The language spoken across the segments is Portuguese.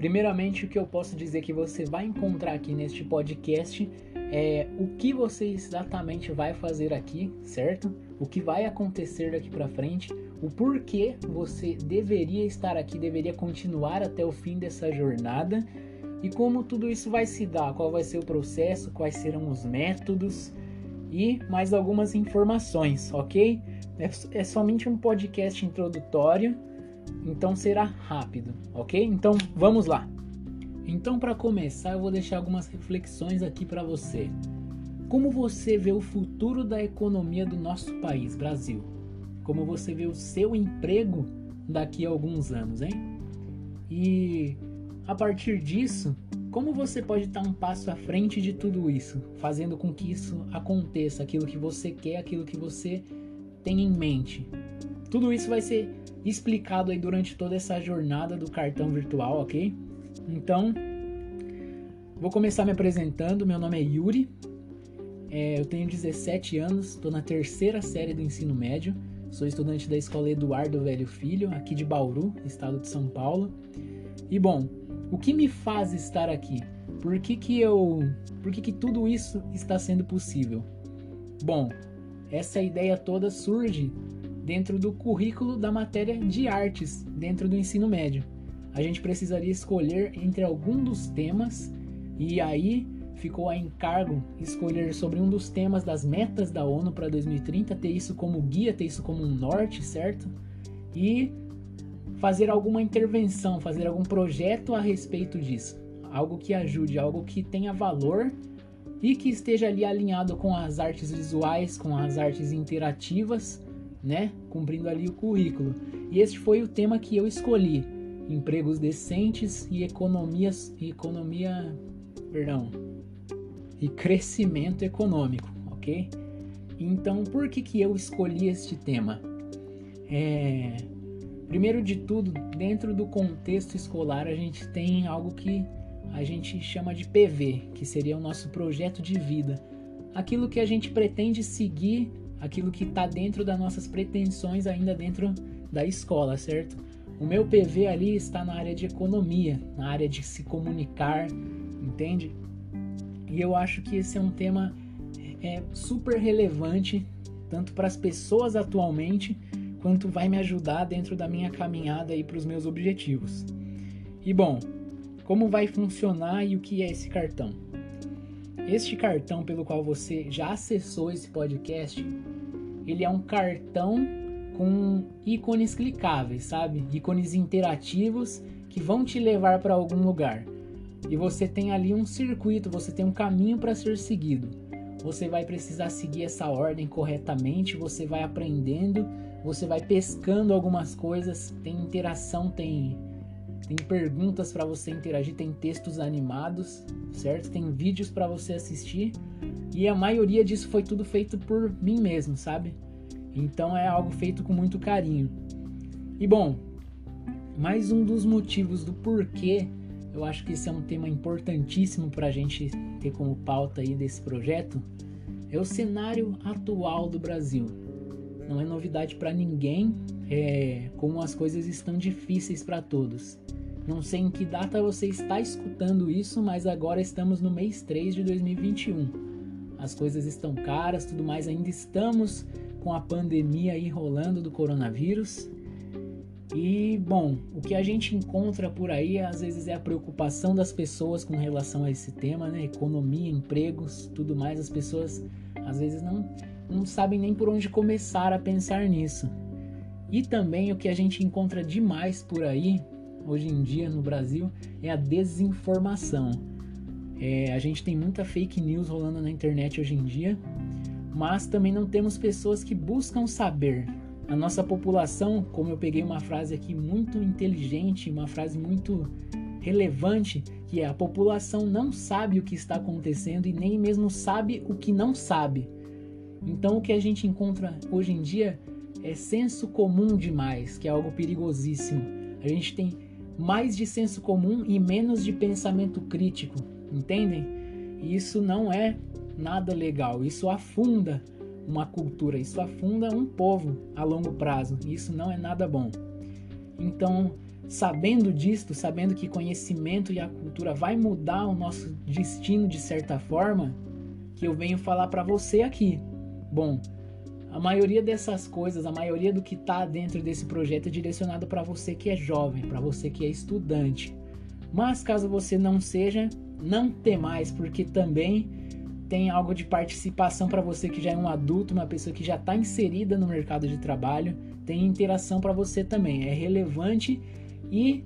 Primeiramente, o que eu posso dizer que você vai encontrar aqui neste podcast é o que você exatamente vai fazer aqui, certo? O que vai acontecer daqui para frente, o porquê você deveria estar aqui, deveria continuar até o fim dessa jornada e como tudo isso vai se dar, qual vai ser o processo, quais serão os métodos e mais algumas informações, ok? É, é somente um podcast introdutório, então será rápido, ok? Então vamos lá. Então, para começar, eu vou deixar algumas reflexões aqui para você. Como você vê o futuro da economia do nosso país, Brasil? Como você vê o seu emprego daqui a alguns anos, hein? E a partir disso, como você pode estar um passo à frente de tudo isso, fazendo com que isso aconteça, aquilo que você quer, aquilo que você tem em mente? Tudo isso vai ser explicado aí durante toda essa jornada do cartão virtual, ok? Então, vou começar me apresentando. Meu nome é Yuri, é, eu tenho 17 anos, estou na terceira série do ensino médio. Sou estudante da escola Eduardo Velho Filho, aqui de Bauru, estado de São Paulo. E bom, o que me faz estar aqui? Por que, que eu. Por que, que tudo isso está sendo possível? Bom, essa ideia toda surge dentro do currículo da matéria de artes, dentro do ensino médio a gente precisaria escolher entre algum dos temas e aí ficou a encargo escolher sobre um dos temas das metas da ONU para 2030, ter isso como guia, ter isso como um norte, certo? E fazer alguma intervenção, fazer algum projeto a respeito disso. Algo que ajude, algo que tenha valor e que esteja ali alinhado com as artes visuais, com as artes interativas, né? Cumprindo ali o currículo. E este foi o tema que eu escolhi empregos decentes e economias e economia, perdão, e crescimento econômico, ok? Então, por que que eu escolhi este tema? É, primeiro de tudo, dentro do contexto escolar, a gente tem algo que a gente chama de PV, que seria o nosso projeto de vida. Aquilo que a gente pretende seguir, aquilo que está dentro das nossas pretensões ainda dentro da escola, certo? O meu PV ali está na área de economia, na área de se comunicar, entende? E eu acho que esse é um tema é, super relevante, tanto para as pessoas atualmente, quanto vai me ajudar dentro da minha caminhada aí para os meus objetivos. E bom, como vai funcionar e o que é esse cartão? Este cartão pelo qual você já acessou esse podcast, ele é um cartão com ícones clicáveis, sabe? Ícones interativos que vão te levar para algum lugar. E você tem ali um circuito, você tem um caminho para ser seguido. Você vai precisar seguir essa ordem corretamente, você vai aprendendo, você vai pescando algumas coisas, tem interação, tem tem perguntas para você interagir, tem textos animados, certo? Tem vídeos para você assistir. E a maioria disso foi tudo feito por mim mesmo, sabe? Então é algo feito com muito carinho. E bom, mais um dos motivos do porquê eu acho que esse é um tema importantíssimo para a gente ter como pauta aí desse projeto é o cenário atual do Brasil. Não é novidade para ninguém é, como as coisas estão difíceis para todos. Não sei em que data você está escutando isso, mas agora estamos no mês 3 de 2021. As coisas estão caras, tudo mais, ainda estamos com a pandemia aí rolando do coronavírus. E bom, o que a gente encontra por aí às vezes é a preocupação das pessoas com relação a esse tema, né? Economia, empregos, tudo mais. As pessoas às vezes não, não sabem nem por onde começar a pensar nisso. E também o que a gente encontra demais por aí, hoje em dia no Brasil, é a desinformação. É, a gente tem muita fake news rolando na internet hoje em dia mas também não temos pessoas que buscam saber. A nossa população, como eu peguei uma frase aqui muito inteligente, uma frase muito relevante, que é a população não sabe o que está acontecendo e nem mesmo sabe o que não sabe. Então o que a gente encontra hoje em dia é senso comum demais, que é algo perigosíssimo. A gente tem mais de senso comum e menos de pensamento crítico, entendem? E isso não é nada legal. Isso afunda uma cultura, isso afunda um povo a longo prazo. Isso não é nada bom. Então, sabendo disto, sabendo que conhecimento e a cultura vai mudar o nosso destino de certa forma, que eu venho falar para você aqui. Bom, a maioria dessas coisas, a maioria do que está dentro desse projeto é direcionado para você que é jovem, para você que é estudante. Mas caso você não seja, não tem mais, porque também tem algo de participação para você que já é um adulto, uma pessoa que já está inserida no mercado de trabalho. Tem interação para você também. É relevante e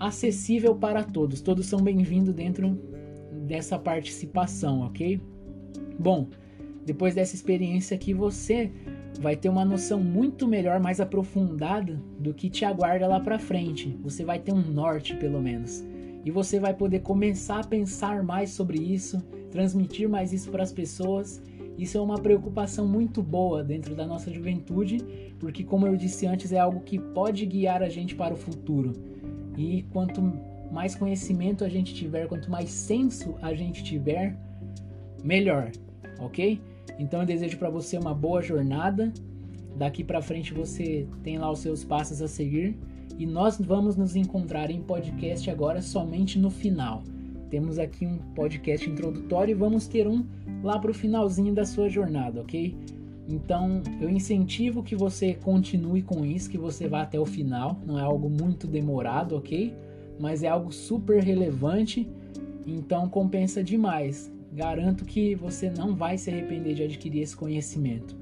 acessível para todos. Todos são bem-vindos dentro dessa participação, ok? Bom, depois dessa experiência aqui, você vai ter uma noção muito melhor, mais aprofundada do que te aguarda lá para frente. Você vai ter um norte, pelo menos. E você vai poder começar a pensar mais sobre isso, transmitir mais isso para as pessoas. Isso é uma preocupação muito boa dentro da nossa juventude, porque, como eu disse antes, é algo que pode guiar a gente para o futuro. E quanto mais conhecimento a gente tiver, quanto mais senso a gente tiver, melhor, ok? Então eu desejo para você uma boa jornada. Daqui para frente você tem lá os seus passos a seguir e nós vamos nos encontrar em podcast agora somente no final. Temos aqui um podcast introdutório e vamos ter um lá para o finalzinho da sua jornada, ok? Então eu incentivo que você continue com isso, que você vá até o final. Não é algo muito demorado, ok? Mas é algo super relevante, então compensa demais. Garanto que você não vai se arrepender de adquirir esse conhecimento.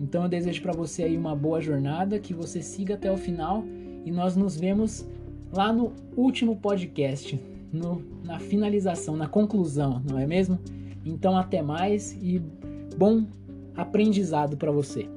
Então eu desejo para você aí uma boa jornada, que você siga até o final e nós nos vemos lá no último podcast, no, na finalização, na conclusão, não é mesmo? Então até mais e bom aprendizado para você.